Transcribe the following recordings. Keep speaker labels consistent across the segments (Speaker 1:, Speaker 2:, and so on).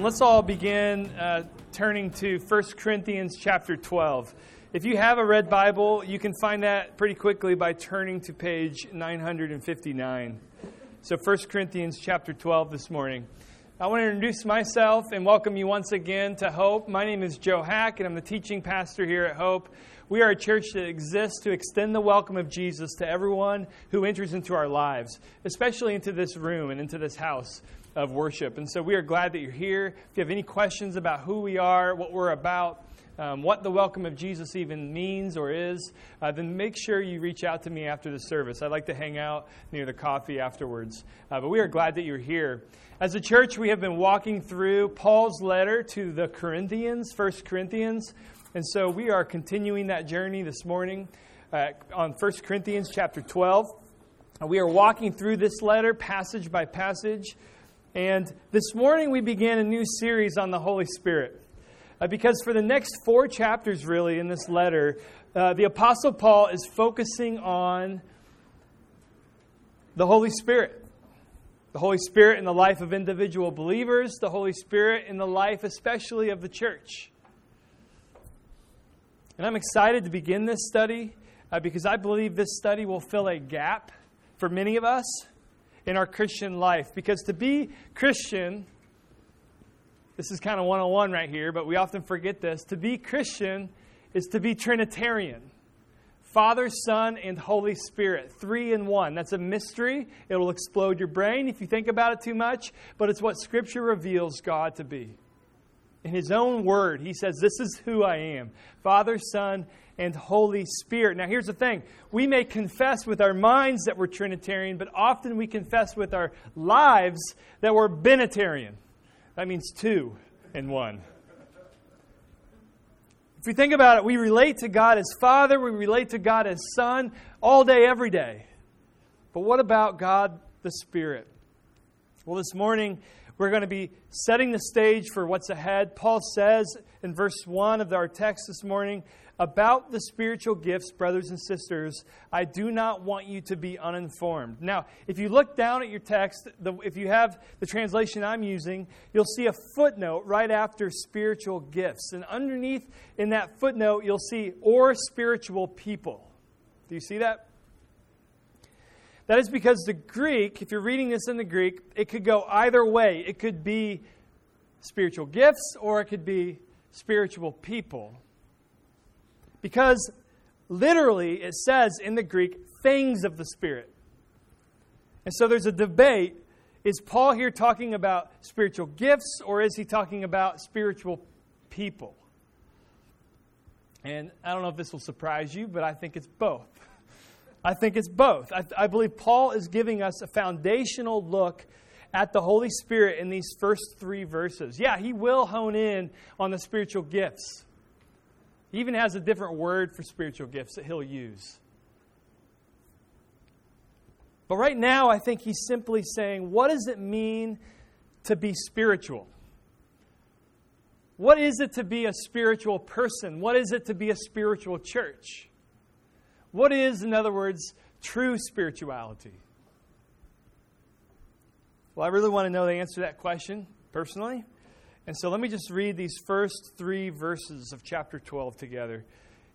Speaker 1: And let's all begin uh, turning to 1 Corinthians chapter 12. If you have a red Bible, you can find that pretty quickly by turning to page 959. So 1 Corinthians chapter 12 this morning. I want to introduce myself and welcome you once again to Hope. My name is Joe Hack, and I'm the teaching pastor here at Hope. We are a church that exists to extend the welcome of Jesus to everyone who enters into our lives, especially into this room and into this house of worship. And so we are glad that you're here. If you have any questions about who we are, what we're about, um, what the welcome of Jesus even means or is, uh, then make sure you reach out to me after the service. I'd like to hang out near the coffee afterwards. Uh, but we are glad that you're here. As a church, we have been walking through Paul's letter to the Corinthians, First Corinthians. And so we are continuing that journey this morning uh, on 1 Corinthians chapter 12. We are walking through this letter passage by passage. And this morning we began a new series on the Holy Spirit. Uh, because for the next four chapters, really, in this letter, uh, the Apostle Paul is focusing on the Holy Spirit. The Holy Spirit in the life of individual believers, the Holy Spirit in the life, especially of the church. And I'm excited to begin this study uh, because I believe this study will fill a gap for many of us in our Christian life. Because to be Christian, this is kind of 101 right here, but we often forget this. To be Christian is to be Trinitarian Father, Son, and Holy Spirit, three in one. That's a mystery. It will explode your brain if you think about it too much, but it's what Scripture reveals God to be. In His own word, He says, This is who I am Father, Son, and Holy Spirit. Now, here's the thing we may confess with our minds that we're Trinitarian, but often we confess with our lives that we're Binitarian. That means two in one. If we think about it, we relate to God as Father, we relate to God as Son all day, every day. But what about God the Spirit? Well, this morning, we're going to be setting the stage for what's ahead. Paul says in verse 1 of our text this morning about the spiritual gifts, brothers and sisters, I do not want you to be uninformed. Now, if you look down at your text, the, if you have the translation I'm using, you'll see a footnote right after spiritual gifts. And underneath in that footnote, you'll see or spiritual people. Do you see that? That is because the Greek, if you're reading this in the Greek, it could go either way. It could be spiritual gifts or it could be spiritual people. Because literally it says in the Greek, things of the Spirit. And so there's a debate. Is Paul here talking about spiritual gifts or is he talking about spiritual people? And I don't know if this will surprise you, but I think it's both. I think it's both. I, I, believe Paul is giving us a foundational look at the Holy Spirit in these first three verses. Yeah, he will hone in on the spiritual gifts. He even has a different word for spiritual gifts that he'll use. But right now, I think he's simply saying, what does it mean to be spiritual? What is it to be a spiritual person? What is it to be a spiritual church? What is, in other words, true spirituality? Well, I really want to know the answer to that question personally. And so let me just read these first three verses of chapter 12 together.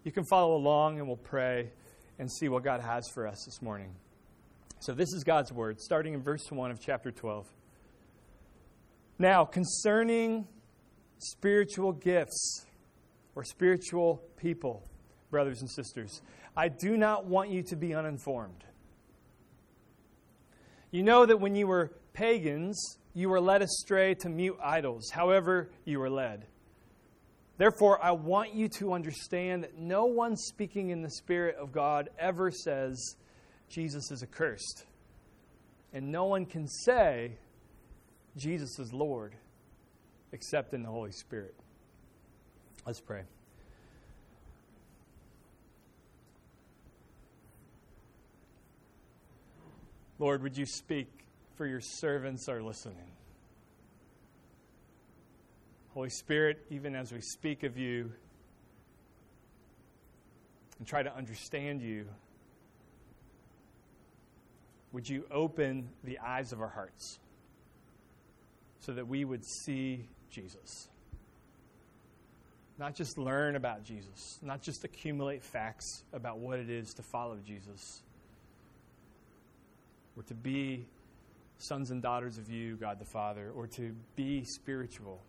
Speaker 1: You can follow along and we'll pray and see what God has for us this morning. So this is God's word, starting in verse 1 of chapter 12. Now, concerning spiritual gifts or spiritual people, brothers and sisters, I do not want you to be uninformed. You know that when you were pagans, you were led astray to mute idols, however, you were led. Therefore, I want you to understand that no one speaking in the Spirit of God ever says Jesus is accursed. And no one can say Jesus is Lord except in the Holy Spirit. Let's pray. Lord, would you speak, for your servants are listening. Holy Spirit, even as we speak of you and try to understand you, would you open the eyes of our hearts so that we would see Jesus. Not just learn about Jesus, not just accumulate facts about what it is to follow Jesus. Or to be sons and daughters of you, God the Father, or to be spiritual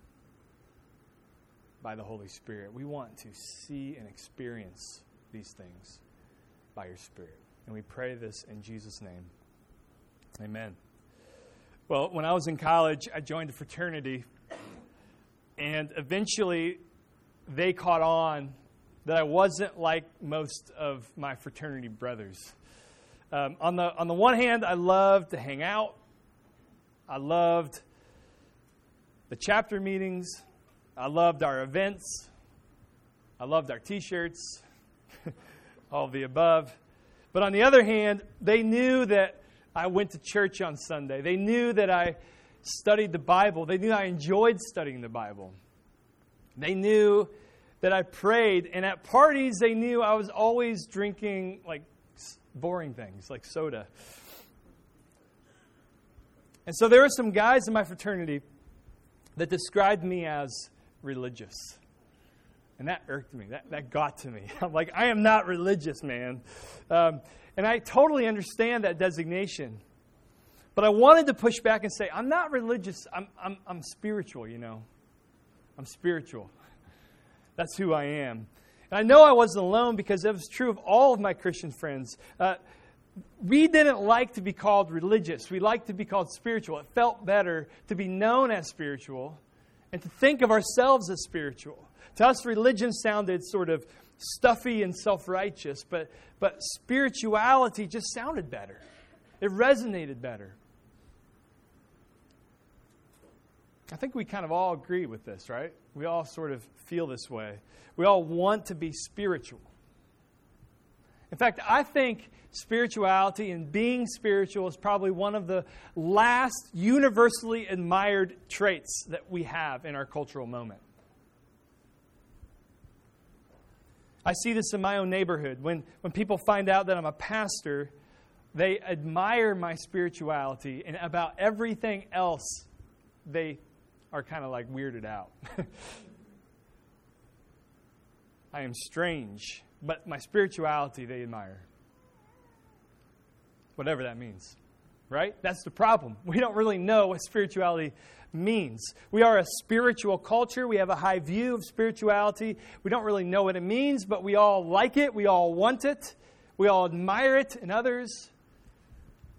Speaker 1: by the Holy Spirit. We want to see and experience these things by your Spirit. And we pray this in Jesus' name. Amen. Well, when I was in college, I joined a fraternity, and eventually they caught on that I wasn't like most of my fraternity brothers. Um, on, the, on the one hand, I loved to hang out, I loved the chapter meetings, I loved our events, I loved our t shirts, all the above. But on the other hand, they knew that I went to church on Sunday. They knew that I studied the Bible. They knew I enjoyed studying the Bible. They knew that I prayed. And at parties, they knew I was always drinking like boring things, like soda. And so there were some guys in my fraternity that described me as religious. And that irked me. That, that got to me. I'm like, I am not religious, man. Um, and I totally understand that designation. But I wanted to push back and say, I'm not religious. I'm, I'm, I'm spiritual, you know. I'm spiritual. That's who I am. And I know I wasn't alone because it was true of all of my Christian friends. Uh, we didn't like to be called religious. We liked to be called spiritual. It felt better to be known as spiritual and to think of ourselves as spiritual. To us, religion sounded sort of stuffy and self righteous, but, but spirituality just sounded better. It resonated better. I think we kind of all agree with this, right? We all sort of feel this way. We all want to be spiritual. In fact, I think spirituality and being spiritual is probably one of the last universally admired traits that we have in our cultural moment. I see this in my own neighborhood. When, when people find out that I'm a pastor, they admire my spirituality, and about everything else, they are kind of like weirded out. I am strange, but my spirituality they admire. Whatever that means, right? That's the problem. We don't really know what spirituality means. We are a spiritual culture. We have a high view of spirituality. We don't really know what it means, but we all like it. We all want it. We all admire it in others.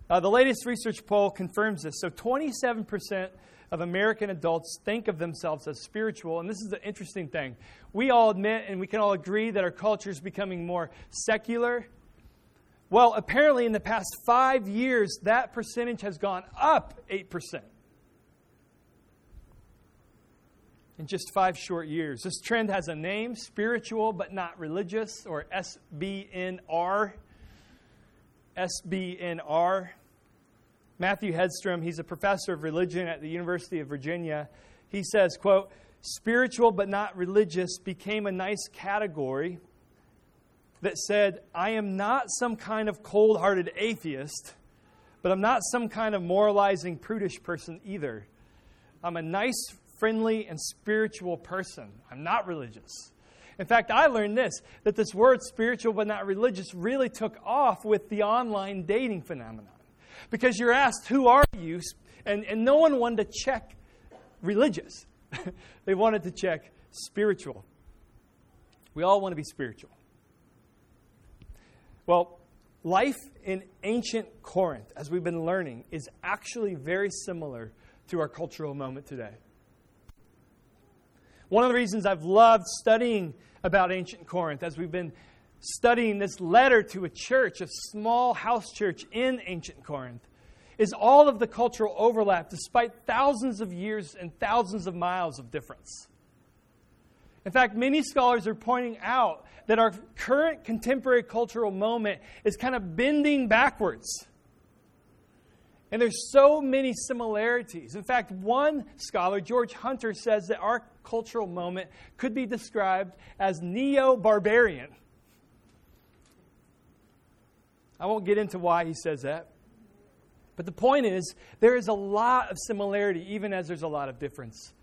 Speaker 1: Uh, the latest research poll confirms this. So 27% of American adults think of themselves as spiritual. And this is the interesting thing. We all admit and we can all agree that our culture is becoming more secular. Well, apparently, in the past five years, that percentage has gone up 8%. In just five short years. This trend has a name spiritual but not religious, or SBNR. SBNR. Matthew Hedstrom, he's a professor of religion at the University of Virginia. He says, quote, spiritual but not religious became a nice category that said, I am not some kind of cold hearted atheist, but I'm not some kind of moralizing, prudish person either. I'm a nice, friendly, and spiritual person. I'm not religious. In fact, I learned this that this word spiritual but not religious really took off with the online dating phenomenon. Because you're asked, Who are you? And, and no one wanted to check religious, they wanted to check spiritual. We all want to be spiritual. Well, life in ancient Corinth, as we've been learning, is actually very similar to our cultural moment today. One of the reasons I've loved studying about ancient Corinth, as we've been studying this letter to a church, a small house church in ancient Corinth, is all of the cultural overlap despite thousands of years and thousands of miles of difference. In fact, many scholars are pointing out that our current contemporary cultural moment is kind of bending backwards. And there's so many similarities. In fact, one scholar, George Hunter, says that our cultural moment could be described as neo barbarian. I won't get into why he says that. But the point is, there is a lot of similarity, even as there's a lot of difference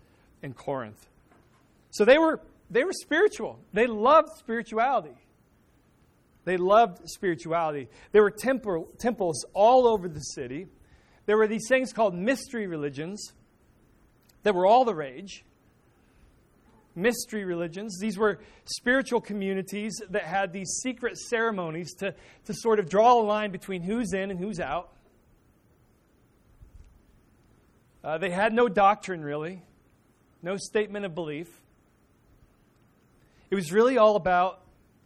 Speaker 1: in Corinth. So they were, they were spiritual, they loved spirituality. They loved spirituality. There were temple, temples all over the city. There were these things called mystery religions that were all the rage. Mystery religions. These were spiritual communities that had these secret ceremonies to, to sort of draw a line between who's in and who's out. Uh, they had no doctrine, really, no statement of belief. It was really all about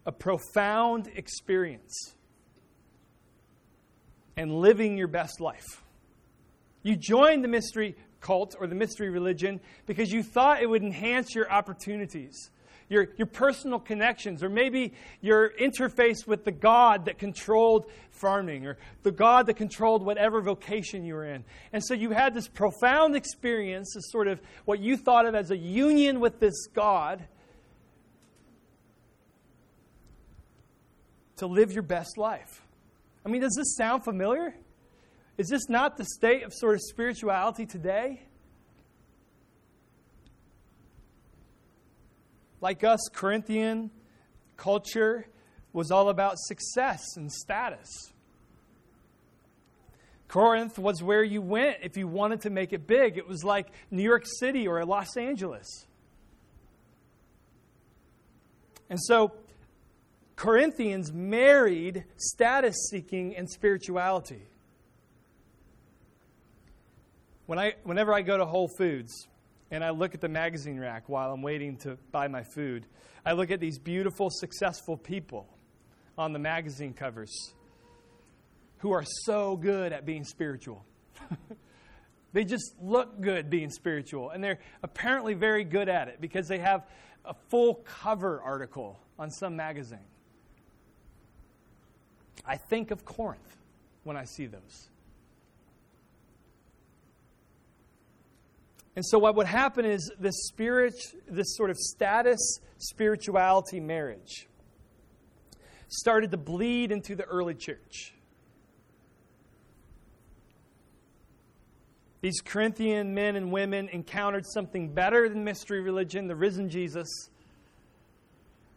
Speaker 1: a profound experience and living your best life. You joined the mystery cult or the mystery religion because you thought it would enhance your opportunities, your, your personal connections, or maybe your interface with the God that controlled farming or the God that controlled whatever vocation you were in. And so you had this profound experience, this sort of what you thought of as a union with this God. To live your best life. I mean, does this sound familiar? Is this not the state of sort of spirituality today? Like us, Corinthian culture was all about success and status. Corinth was where you went if you wanted to make it big. It was like New York City or Los Angeles. And so Corinthians married status seeking and spirituality. When I, whenever I go to Whole Foods and I look at the magazine rack while I'm waiting to buy my food, I look at these beautiful, successful people on the magazine covers who are so good at being spiritual. they just look good being spiritual, and they're apparently very good at it because they have a full cover article on some magazine. I think of Corinth when I see those. And so, what would happen is this spirit, this sort of status spirituality marriage started to bleed into the early church. These Corinthian men and women encountered something better than mystery religion, the risen Jesus,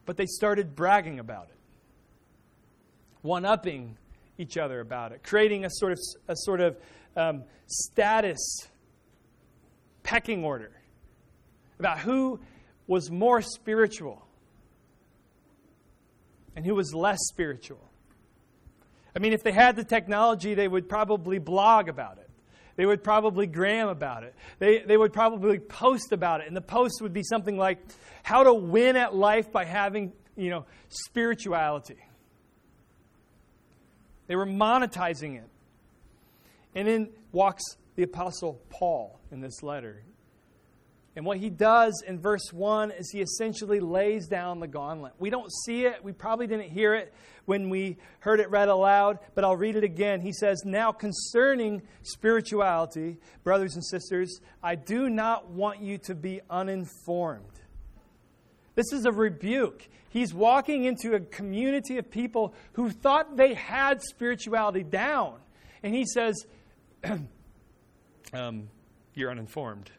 Speaker 1: but they started bragging about it, one upping each other about it, creating a sort of, a sort of um, status pecking order about who was more spiritual and who was less spiritual. I mean, if they had the technology, they would probably blog about it. They would probably gram about it. They, they would probably post about it. And the post would be something like how to win at life by having, you know, spirituality. They were monetizing it. And then walks the Apostle Paul in this letter. And what he does in verse 1 is he essentially lays down the gauntlet. We don't see it. We probably didn't hear it when we heard it read aloud, but I'll read it again. He says, Now concerning spirituality, brothers and sisters, I do not want you to be uninformed. This is a rebuke. He's walking into a community of people who thought they had spirituality down. And he says, um, You're uninformed.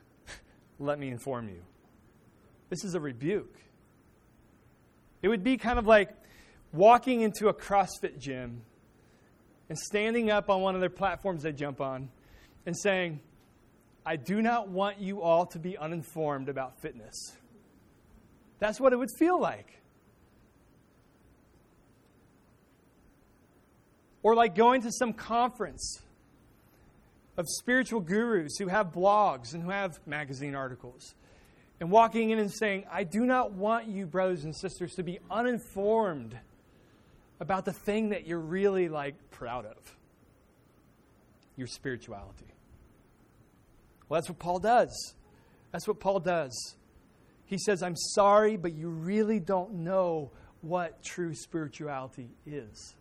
Speaker 1: Let me inform you. This is a rebuke. It would be kind of like walking into a CrossFit gym and standing up on one of their platforms they jump on and saying, I do not want you all to be uninformed about fitness. That's what it would feel like. Or like going to some conference of spiritual gurus who have blogs and who have magazine articles and walking in and saying, I do not want you, brothers and sisters, to be uninformed about the thing that you're really like proud of your spirituality. Well, that's what Paul does. That's what Paul does. He says, I'm sorry, but you really don't know what true spirituality is.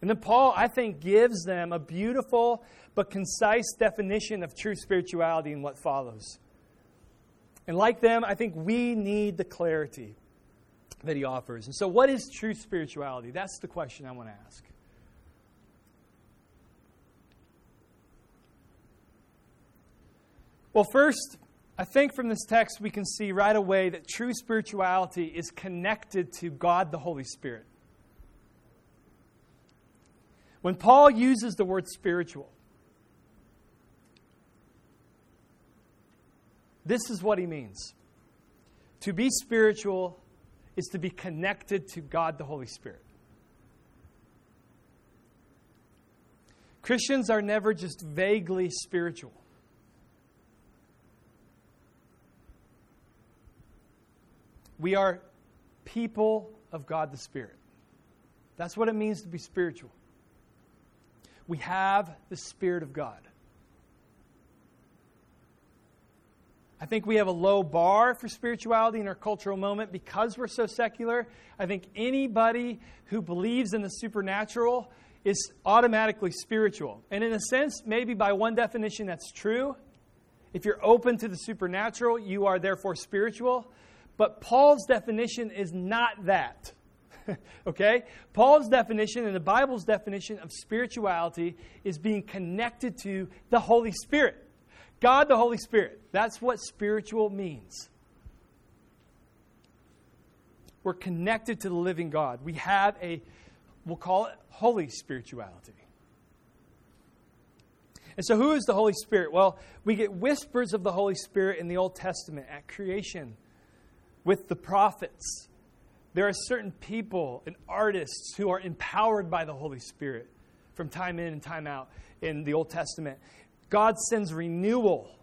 Speaker 1: And then Paul, I think, gives them a beautiful but concise definition of true spirituality in what follows. And like them, I think we need the clarity that he offers. And so, what is true spirituality? That's the question I want to ask. Well, first, I think from this text we can see right away that true spirituality is connected to God the Holy Spirit. When Paul uses the word spiritual, this is what he means. To be spiritual is to be connected to God the Holy Spirit. Christians are never just vaguely spiritual. We are people of God the Spirit. That's what it means to be spiritual. We have the Spirit of God. I think we have a low bar for spirituality in our cultural moment because we're so secular. I think anybody who believes in the supernatural is automatically spiritual. And in a sense, maybe by one definition, that's true. If you're open to the supernatural, you are therefore spiritual. But Paul's definition is not that. okay? Paul's definition and the Bible's definition of spirituality is being connected to the Holy Spirit. God the Holy Spirit. That's what spiritual means. We're connected to the living God. We have a, we'll call it holy spirituality. And so, who is the Holy Spirit? Well, we get whispers of the Holy Spirit in the Old Testament at creation with the prophets. There are certain people and artists who are empowered by the Holy Spirit from time in and time out in the Old Testament. God sends renewal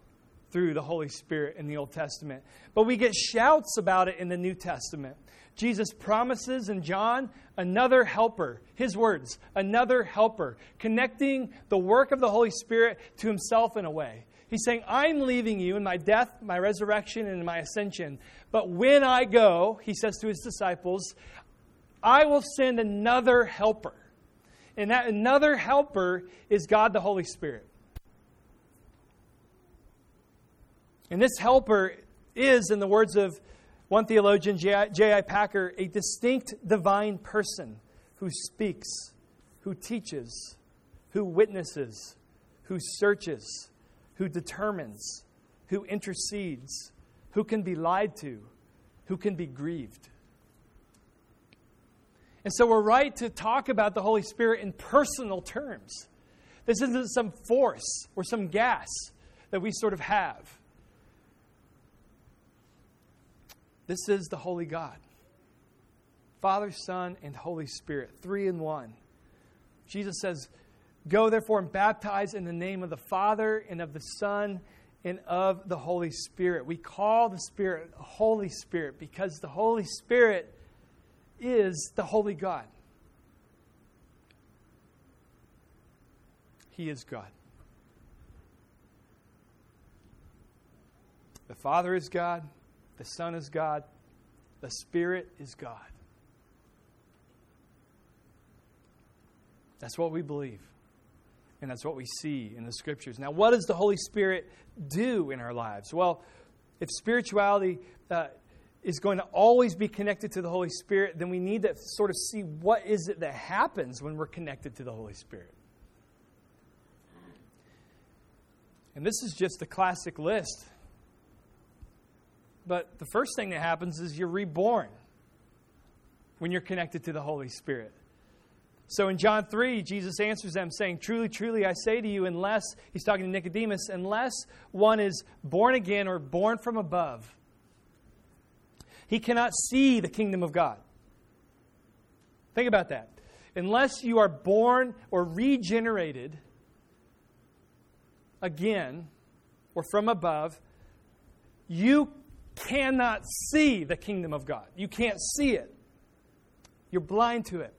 Speaker 1: through the Holy Spirit in the Old Testament. But we get shouts about it in the New Testament. Jesus promises in John another helper, his words, another helper, connecting the work of the Holy Spirit to himself in a way. He's saying, I'm leaving you in my death, my resurrection, and my ascension. But when I go, he says to his disciples, I will send another helper. And that another helper is God the Holy Spirit. And this helper is, in the words of one theologian, J.I. Packer, a distinct divine person who speaks, who teaches, who witnesses, who searches, who determines, who intercedes, who can be lied to, who can be grieved. And so we're right to talk about the Holy Spirit in personal terms. This isn't some force or some gas that we sort of have. This is the Holy God Father, Son, and Holy Spirit, three in one. Jesus says, Go therefore and baptize in the name of the Father and of the Son and of the Holy Spirit. We call the Spirit Holy Spirit because the Holy Spirit is the Holy God. He is God. The Father is God, the Son is God, the Spirit is God. That's what we believe. And that's what we see in the scriptures. Now, what does the Holy Spirit do in our lives? Well, if spirituality uh, is going to always be connected to the Holy Spirit, then we need to sort of see what is it that happens when we're connected to the Holy Spirit. And this is just the classic list. But the first thing that happens is you're reborn when you're connected to the Holy Spirit. So in John 3, Jesus answers them saying, Truly, truly, I say to you, unless, he's talking to Nicodemus, unless one is born again or born from above, he cannot see the kingdom of God. Think about that. Unless you are born or regenerated again or from above, you cannot see the kingdom of God. You can't see it. You're blind to it.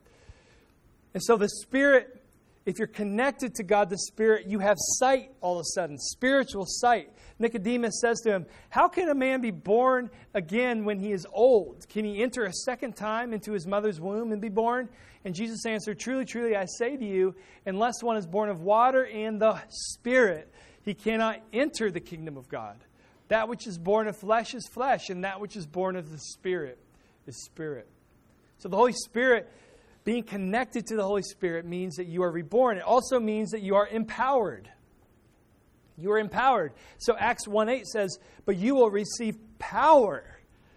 Speaker 1: And so the Spirit, if you're connected to God the Spirit, you have sight all of a sudden, spiritual sight. Nicodemus says to him, How can a man be born again when he is old? Can he enter a second time into his mother's womb and be born? And Jesus answered, Truly, truly, I say to you, unless one is born of water and the Spirit, he cannot enter the kingdom of God. That which is born of flesh is flesh, and that which is born of the Spirit is spirit. So the Holy Spirit being connected to the Holy Spirit means that you are reborn. It also means that you are empowered. You are empowered. So Acts 1 8 says, But you will receive power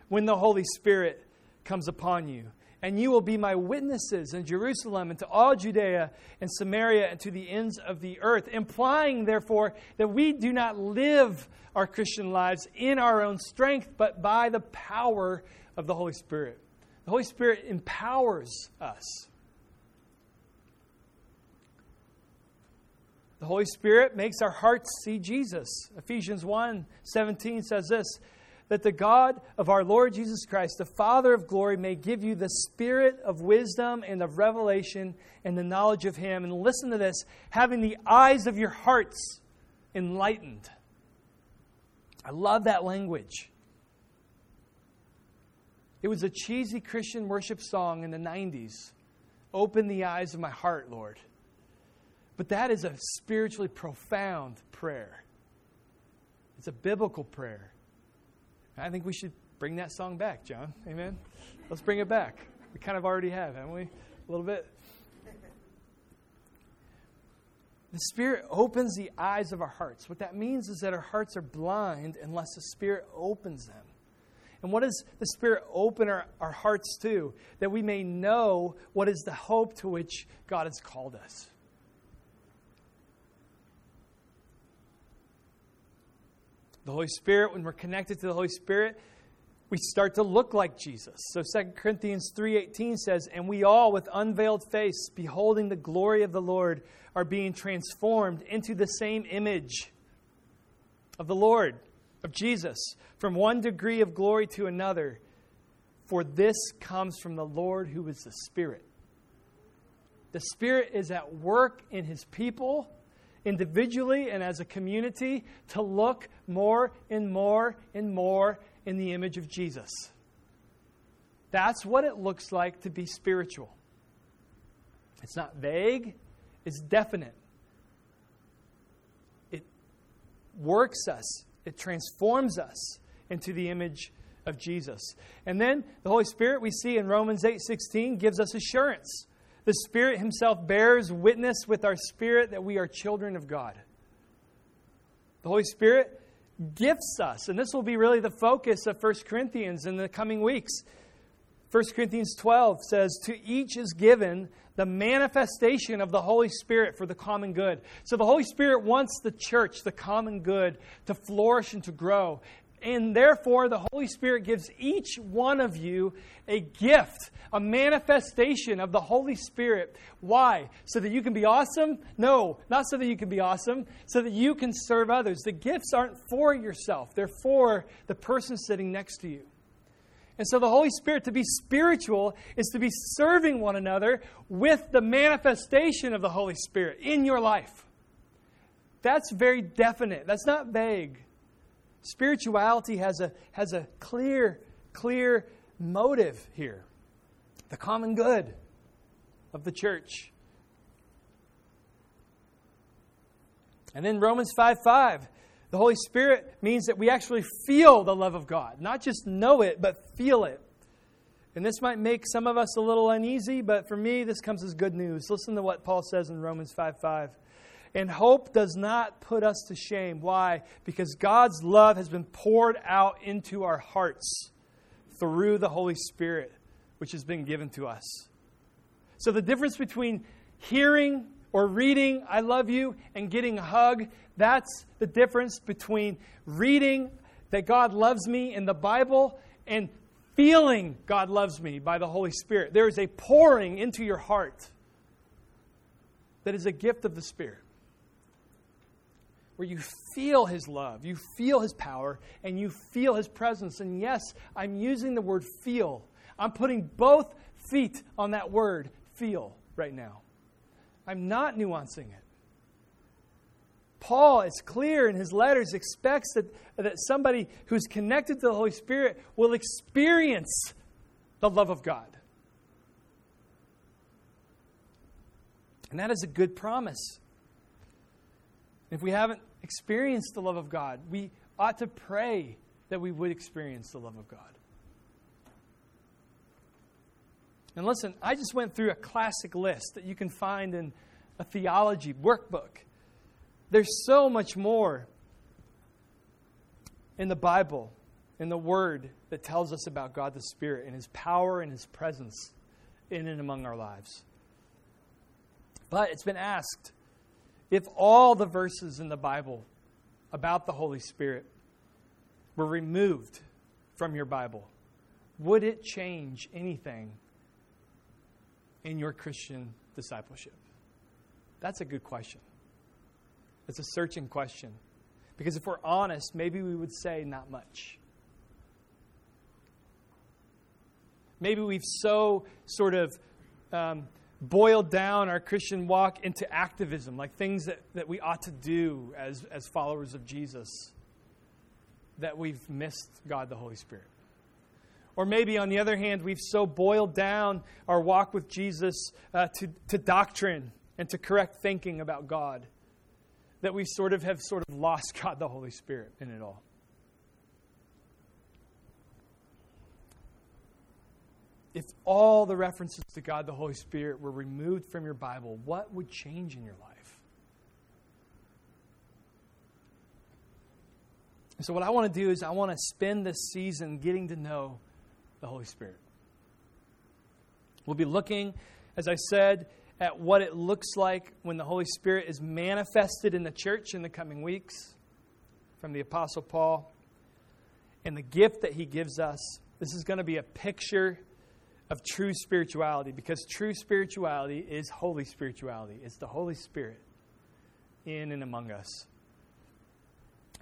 Speaker 1: when the Holy Spirit comes upon you. And you will be my witnesses in Jerusalem and to all Judea and Samaria and to the ends of the earth. Implying, therefore, that we do not live our Christian lives in our own strength, but by the power of the Holy Spirit. The Holy Spirit empowers us. The Holy Spirit makes our hearts see Jesus. Ephesians 1 17 says this that the God of our Lord Jesus Christ, the Father of glory, may give you the spirit of wisdom and of revelation and the knowledge of Him. And listen to this having the eyes of your hearts enlightened. I love that language. It was a cheesy Christian worship song in the 90s. Open the eyes of my heart, Lord. But that is a spiritually profound prayer. It's a biblical prayer. I think we should bring that song back, John. Amen? Let's bring it back. We kind of already have, haven't we? A little bit. The Spirit opens the eyes of our hearts. What that means is that our hearts are blind unless the Spirit opens them. And what does the Spirit open our, our hearts to? That we may know what is the hope to which God has called us. the Holy Spirit, when we're connected to the Holy Spirit, we start to look like Jesus. So 2 Corinthians 3:18 says, "And we all with unveiled face, beholding the glory of the Lord, are being transformed into the same image of the Lord, of Jesus, from one degree of glory to another, for this comes from the Lord who is the Spirit." The Spirit is at work in his people individually and as a community to look more and more and more in the image of Jesus. That's what it looks like to be spiritual. It's not vague, it's definite. It works us, it transforms us into the image of Jesus. And then the Holy Spirit we see in Romans 8:16 gives us assurance. The Spirit Himself bears witness with our spirit that we are children of God. The Holy Spirit gifts us, and this will be really the focus of 1 Corinthians in the coming weeks. 1 Corinthians 12 says, To each is given the manifestation of the Holy Spirit for the common good. So the Holy Spirit wants the church, the common good, to flourish and to grow. And therefore, the Holy Spirit gives each one of you a gift, a manifestation of the Holy Spirit. Why? So that you can be awesome? No, not so that you can be awesome, so that you can serve others. The gifts aren't for yourself, they're for the person sitting next to you. And so, the Holy Spirit, to be spiritual, is to be serving one another with the manifestation of the Holy Spirit in your life. That's very definite. That's not vague. Spirituality has a, has a clear, clear motive here the common good of the church. And then Romans 5 5. The Holy Spirit means that we actually feel the love of God, not just know it, but feel it. And this might make some of us a little uneasy, but for me, this comes as good news. Listen to what Paul says in Romans 5 5. And hope does not put us to shame. Why? Because God's love has been poured out into our hearts through the Holy Spirit, which has been given to us. So the difference between hearing or reading, I love you, and getting a hug, that's the difference between reading that God loves me in the Bible and feeling God loves me by the Holy Spirit. There is a pouring into your heart that is a gift of the Spirit where you feel His love, you feel His power, and you feel His presence. And yes, I'm using the word feel. I'm putting both feet on that word, feel, right now. I'm not nuancing it. Paul, it's clear in his letters, expects that, that somebody who's connected to the Holy Spirit will experience the love of God. And that is a good promise. If we haven't experienced the love of God, we ought to pray that we would experience the love of God. And listen, I just went through a classic list that you can find in a theology workbook. There's so much more in the Bible, in the Word, that tells us about God the Spirit and His power and His presence in and among our lives. But it's been asked if all the verses in the Bible about the Holy Spirit were removed from your Bible, would it change anything in your Christian discipleship? That's a good question. It's a searching question. Because if we're honest, maybe we would say not much. Maybe we've so sort of um, boiled down our Christian walk into activism, like things that, that we ought to do as, as followers of Jesus, that we've missed God the Holy Spirit. Or maybe, on the other hand, we've so boiled down our walk with Jesus uh, to, to doctrine and to correct thinking about God that we sort of have sort of lost God the Holy Spirit in it all. If all the references to God the Holy Spirit were removed from your Bible, what would change in your life? so, what I want to do is, I want to spend this season getting to know the Holy Spirit. We'll be looking, as I said, at what it looks like when the Holy Spirit is manifested in the church in the coming weeks from the Apostle Paul and the gift that he gives us. This is going to be a picture of true spirituality because true spirituality is holy spirituality. It's the Holy Spirit in and among us.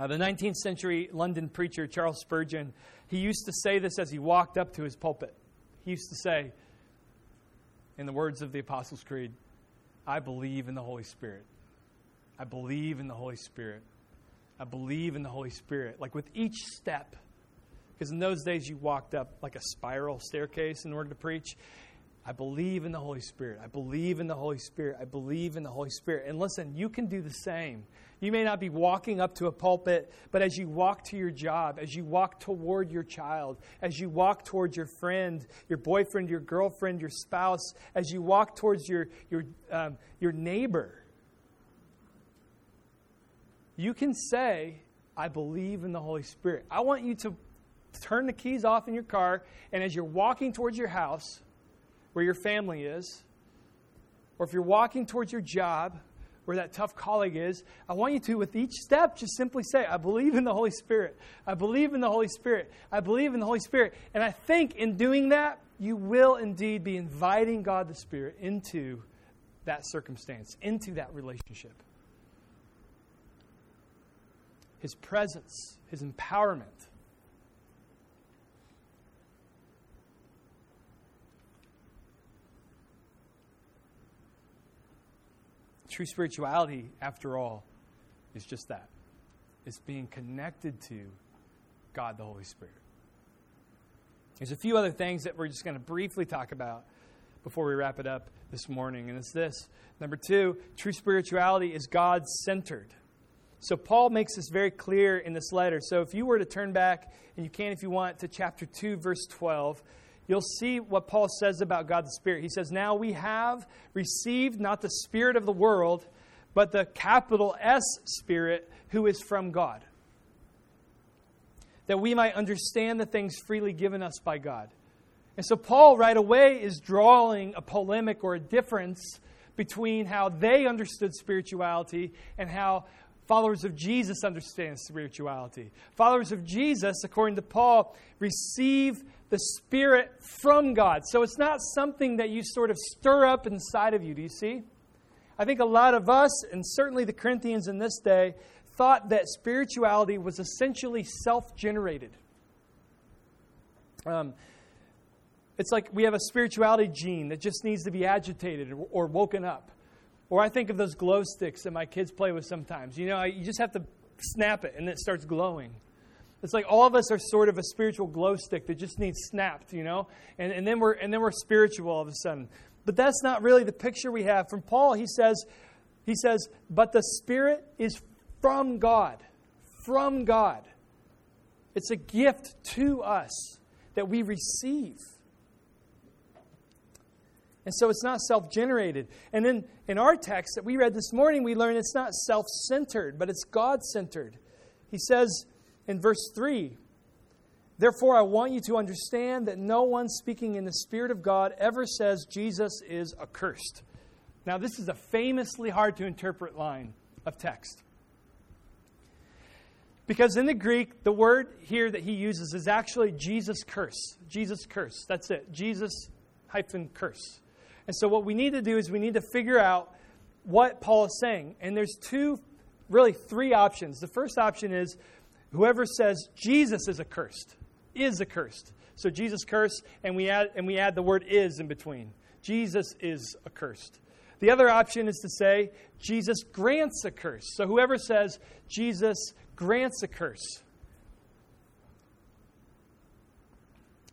Speaker 1: Uh, the 19th century London preacher Charles Spurgeon, he used to say this as he walked up to his pulpit. He used to say, in the words of the Apostles' Creed, I believe in the Holy Spirit. I believe in the Holy Spirit. I believe in the Holy Spirit. Like with each step, because in those days you walked up like a spiral staircase in order to preach. I believe in the Holy Spirit. I believe in the Holy Spirit. I believe in the Holy Spirit. And listen, you can do the same. You may not be walking up to a pulpit, but as you walk to your job, as you walk toward your child, as you walk towards your friend, your boyfriend, your girlfriend, your spouse, as you walk towards your, your, um, your neighbor, you can say, I believe in the Holy Spirit. I want you to turn the keys off in your car, and as you're walking towards your house, where your family is, or if you're walking towards your job, where that tough colleague is, I want you to, with each step, just simply say, I believe in the Holy Spirit. I believe in the Holy Spirit. I believe in the Holy Spirit. And I think in doing that, you will indeed be inviting God the Spirit into that circumstance, into that relationship. His presence, His empowerment. True spirituality, after all, is just that it's being connected to God the Holy Spirit. There's a few other things that we're just going to briefly talk about before we wrap it up this morning, and it's this. Number two, true spirituality is God centered. So, Paul makes this very clear in this letter. So, if you were to turn back, and you can if you want, to chapter 2, verse 12, you'll see what Paul says about God the Spirit. He says, Now we have received not the Spirit of the world, but the capital S Spirit who is from God, that we might understand the things freely given us by God. And so Paul right away is drawing a polemic or a difference between how they understood spirituality and how followers of Jesus understand spirituality. Followers of Jesus, according to Paul, receive the Spirit from God. So it's not something that you sort of stir up inside of you. Do you see? I think a lot of us, and certainly the Corinthians in this day, thought that spirituality was essentially self generated. Um, it's like we have a spirituality gene that just needs to be agitated or, or woken up. Or I think of those glow sticks that my kids play with sometimes. You know, you just have to snap it and it starts glowing. It's like all of us are sort of a spiritual glow stick that just needs snapped, you know? And, and, then we're, and then we're spiritual all of a sudden. But that's not really the picture we have. From Paul, he says, he says, but the Spirit is from God. From God. It's a gift to us that we receive. And so it's not self generated. And then in our text that we read this morning, we learn it's not self centered, but it's God centered. He says in verse 3 Therefore, I want you to understand that no one speaking in the Spirit of God ever says Jesus is accursed. Now, this is a famously hard to interpret line of text. Because in the Greek, the word here that he uses is actually Jesus curse. Jesus curse. That's it. Jesus hyphen curse. And so what we need to do is we need to figure out what Paul is saying. And there's two, really three options. The first option is whoever says Jesus is accursed, is accursed. So Jesus curse, and we add and we add the word is in between. Jesus is accursed. The other option is to say Jesus grants a curse. So whoever says Jesus grants a curse.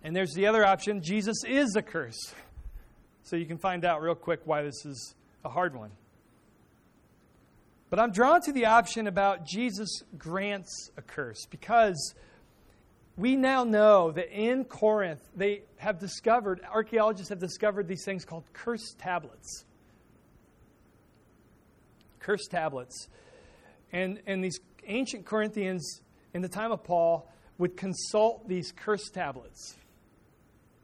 Speaker 1: And there's the other option Jesus is a curse. So you can find out real quick why this is a hard one. But I'm drawn to the option about Jesus grants a curse because we now know that in Corinth they have discovered, archaeologists have discovered these things called curse tablets. Curse tablets. And, and these ancient Corinthians in the time of Paul would consult these curse tablets.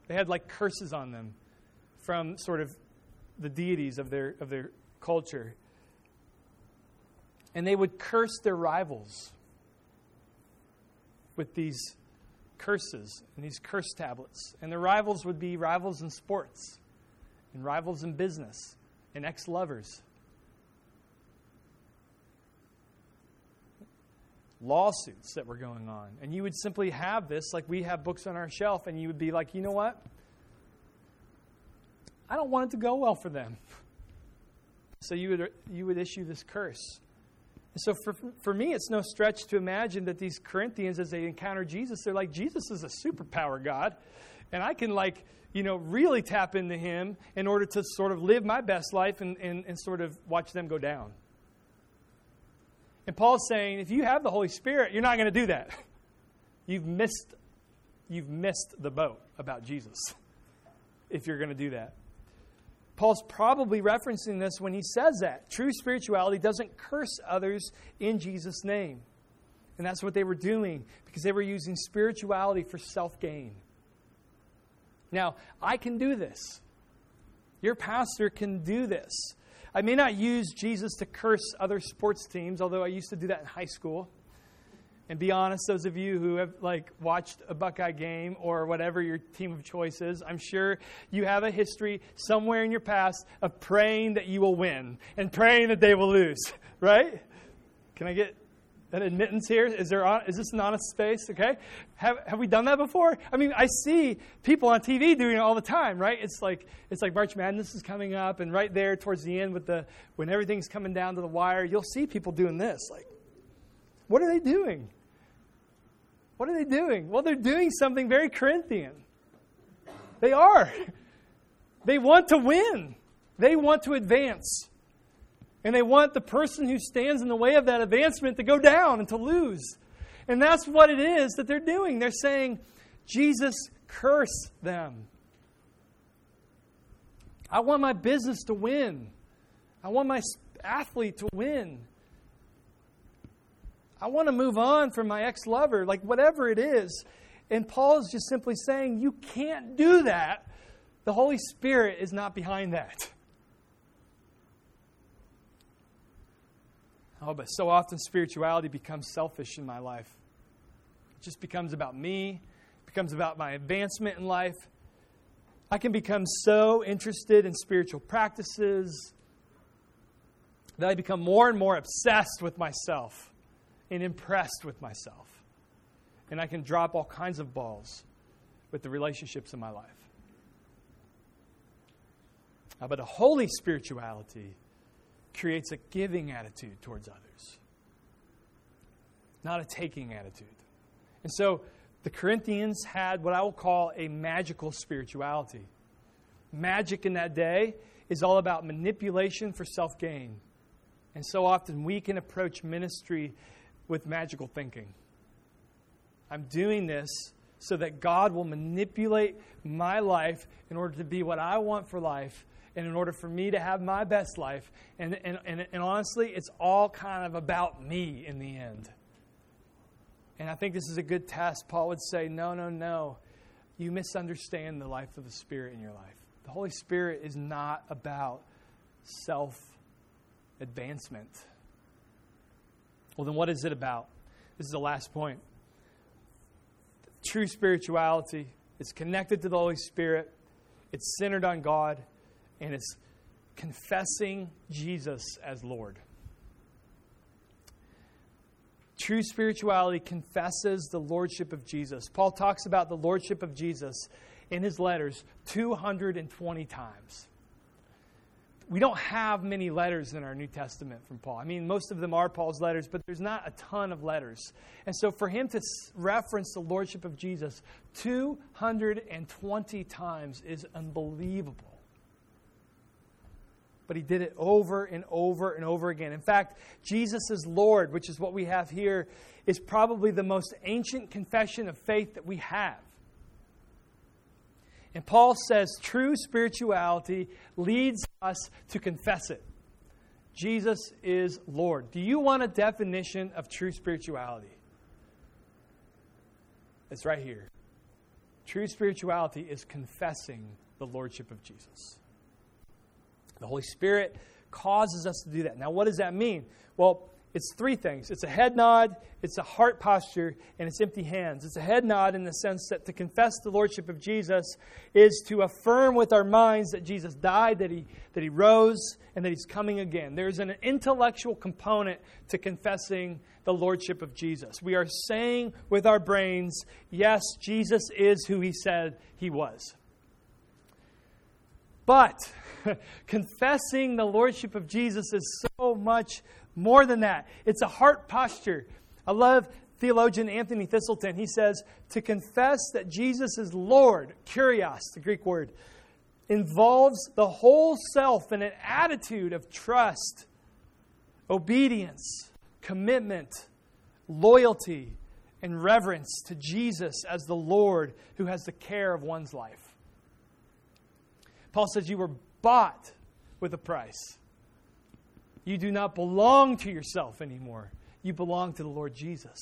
Speaker 1: They had like curses on them from sort of the deities of their, of their culture. And they would curse their rivals with these curses and these curse tablets. And the rivals would be rivals in sports, and rivals in business, and ex lovers. Lawsuits that were going on. And you would simply have this, like we have books on our shelf, and you would be like, you know what? I don't want it to go well for them. So you would, you would issue this curse. And so for, for me, it's no stretch to imagine that these Corinthians, as they encounter Jesus, they're like, Jesus is a superpower God. And I can, like, you know, really tap into him in order to sort of live my best life and, and, and sort of watch them go down. And Paul's saying, if you have the Holy Spirit, you're not going to do that. You've missed, you've missed the boat about Jesus if you're going to do that. Paul's probably referencing this when he says that. True spirituality doesn't curse others in Jesus' name. And that's what they were doing because they were using spirituality for self gain. Now, I can do this. Your pastor can do this. I may not use Jesus to curse other sports teams, although I used to do that in high school. And be honest, those of you who have like watched a Buckeye game or whatever your team of choice is, I'm sure you have a history somewhere in your past of praying that you will win and praying that they will lose, right? Can I get an admittance here? Is there is this an honest space? Okay, have have we done that before? I mean, I see people on TV doing it all the time, right? It's like it's like March Madness is coming up, and right there towards the end, with the when everything's coming down to the wire, you'll see people doing this, like. What are they doing? What are they doing? Well, they're doing something very Corinthian. They are. They want to win, they want to advance. And they want the person who stands in the way of that advancement to go down and to lose. And that's what it is that they're doing. They're saying, Jesus, curse them. I want my business to win. I want my athlete to win. I want to move on from my ex lover, like whatever it is. And Paul is just simply saying, You can't do that. The Holy Spirit is not behind that. Oh, but so often spirituality becomes selfish in my life. It just becomes about me, it becomes about my advancement in life. I can become so interested in spiritual practices that I become more and more obsessed with myself and impressed with myself. And I can drop all kinds of balls with the relationships in my life. Uh, but a holy spirituality creates a giving attitude towards others, not a taking attitude. And so the Corinthians had what I will call a magical spirituality. Magic in that day is all about manipulation for self gain. And so often we can approach ministry with magical thinking. I'm doing this so that God will manipulate my life in order to be what I want for life and in order for me to have my best life. And, and, and, and honestly, it's all kind of about me in the end. And I think this is a good test. Paul would say, No, no, no. You misunderstand the life of the Spirit in your life. The Holy Spirit is not about self advancement. Well, then what is it about? This is the last point. True spirituality is connected to the Holy Spirit, it's centered on God, and it's confessing Jesus as Lord. True spirituality confesses the lordship of Jesus. Paul talks about the lordship of Jesus in his letters 220 times. We don't have many letters in our New Testament from Paul. I mean, most of them are Paul's letters, but there's not a ton of letters. And so for him to reference the lordship of Jesus 220 times is unbelievable but he did it over and over and over again. In fact, Jesus is Lord, which is what we have here, is probably the most ancient confession of faith that we have. And Paul says true spirituality leads us to confess it. Jesus is Lord. Do you want a definition of true spirituality? It's right here. True spirituality is confessing the Lordship of Jesus. The Holy Spirit causes us to do that. Now, what does that mean? Well, it's three things it's a head nod, it's a heart posture, and it's empty hands. It's a head nod in the sense that to confess the Lordship of Jesus is to affirm with our minds that Jesus died, that he, that he rose, and that he's coming again. There's an intellectual component to confessing the Lordship of Jesus. We are saying with our brains, yes, Jesus is who he said he was. But confessing the lordship of Jesus is so much more than that. It's a heart posture. I love theologian Anthony Thiselton. He says, to confess that Jesus is Lord, kurios, the Greek word, involves the whole self in an attitude of trust, obedience, commitment, loyalty, and reverence to Jesus as the Lord who has the care of one's life. Paul says, You were bought with a price. You do not belong to yourself anymore. You belong to the Lord Jesus.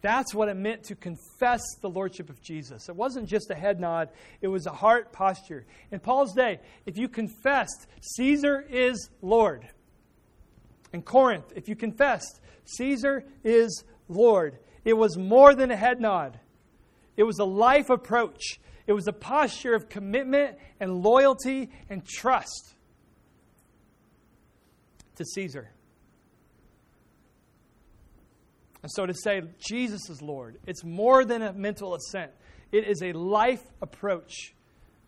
Speaker 1: That's what it meant to confess the Lordship of Jesus. It wasn't just a head nod, it was a heart posture. In Paul's day, if you confessed, Caesar is Lord. In Corinth, if you confessed, Caesar is Lord, it was more than a head nod, it was a life approach. It was a posture of commitment and loyalty and trust to Caesar. And so to say Jesus is Lord, it's more than a mental assent. It is a life approach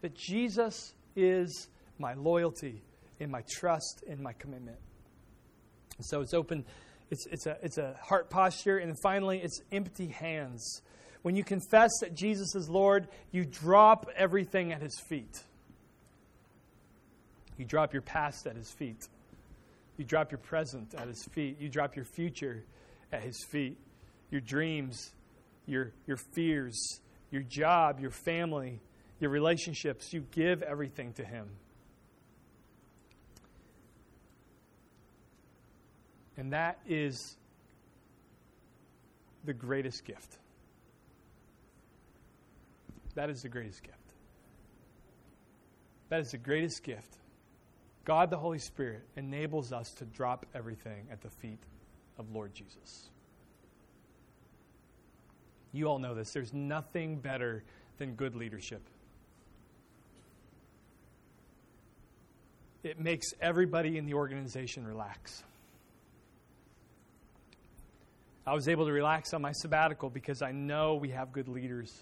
Speaker 1: that Jesus is my loyalty and my trust and my commitment. And so it's open, it's, it's, a, it's a heart posture, and finally, it's empty hands. When you confess that Jesus is Lord, you drop everything at his feet. You drop your past at his feet. You drop your present at his feet. You drop your future at his feet. Your dreams, your, your fears, your job, your family, your relationships. You give everything to him. And that is the greatest gift. That is the greatest gift. That is the greatest gift. God the Holy Spirit enables us to drop everything at the feet of Lord Jesus. You all know this. There's nothing better than good leadership. It makes everybody in the organization relax. I was able to relax on my sabbatical because I know we have good leaders.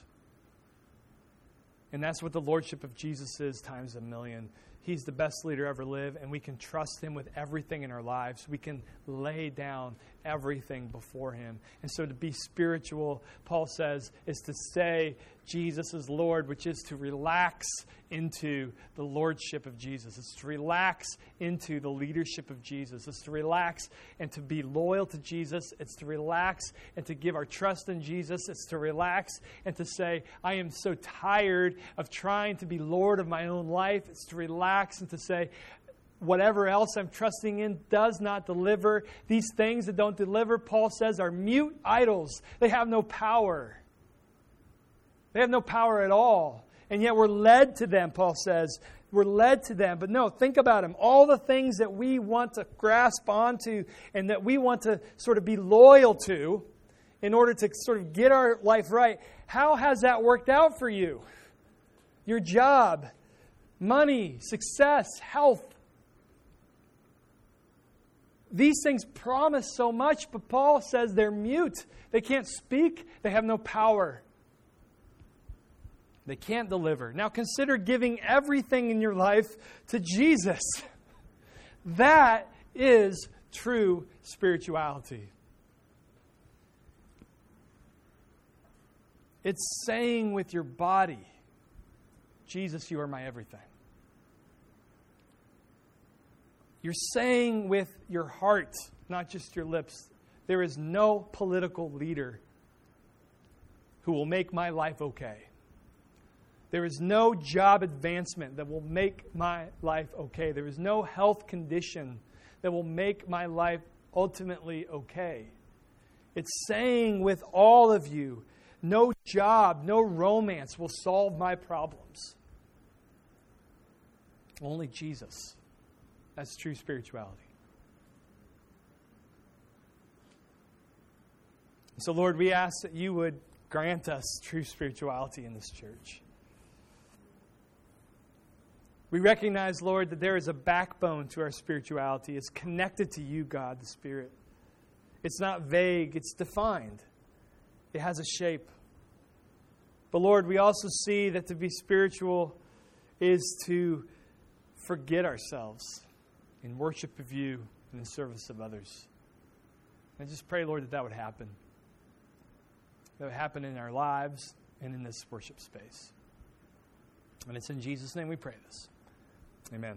Speaker 1: And that's what the lordship of Jesus is times a million. He's the best leader ever lived, and we can trust him with everything in our lives. We can lay down everything before Him. And so to be spiritual, Paul says, is to say Jesus is Lord, which is to relax into the lordship of Jesus. It's to relax into the leadership of Jesus. It's to relax and to be loyal to Jesus. It's to relax and to give our trust in Jesus. It's to relax and to say, I am so tired of trying to be Lord of my own life. It's to relax and to say, whatever else I'm trusting in does not deliver. These things that don't deliver, Paul says, are mute idols. They have no power. They have no power at all. And yet we're led to them, Paul says. We're led to them. But no, think about them. All the things that we want to grasp onto and that we want to sort of be loyal to in order to sort of get our life right, how has that worked out for you? Your job, money, success, health, these things promise so much, but Paul says they're mute. They can't speak, they have no power. They can't deliver. Now consider giving everything in your life to Jesus. That is true spirituality. It's saying with your body, Jesus, you are my everything. You're saying with your heart, not just your lips, there is no political leader who will make my life okay. There is no job advancement that will make my life okay. There is no health condition that will make my life ultimately okay. It's saying with all of you, no job, no romance will solve my problems. Only Jesus. That's true spirituality. So, Lord, we ask that you would grant us true spirituality in this church. We recognize, Lord, that there is a backbone to our spirituality. It's connected to you, God, the Spirit. It's not vague, it's defined, it has a shape. But, Lord, we also see that to be spiritual is to forget ourselves in worship of you and in service of others. I just pray, Lord, that that would happen. That would happen in our lives and in this worship space. And it's in Jesus' name we pray this. Amen.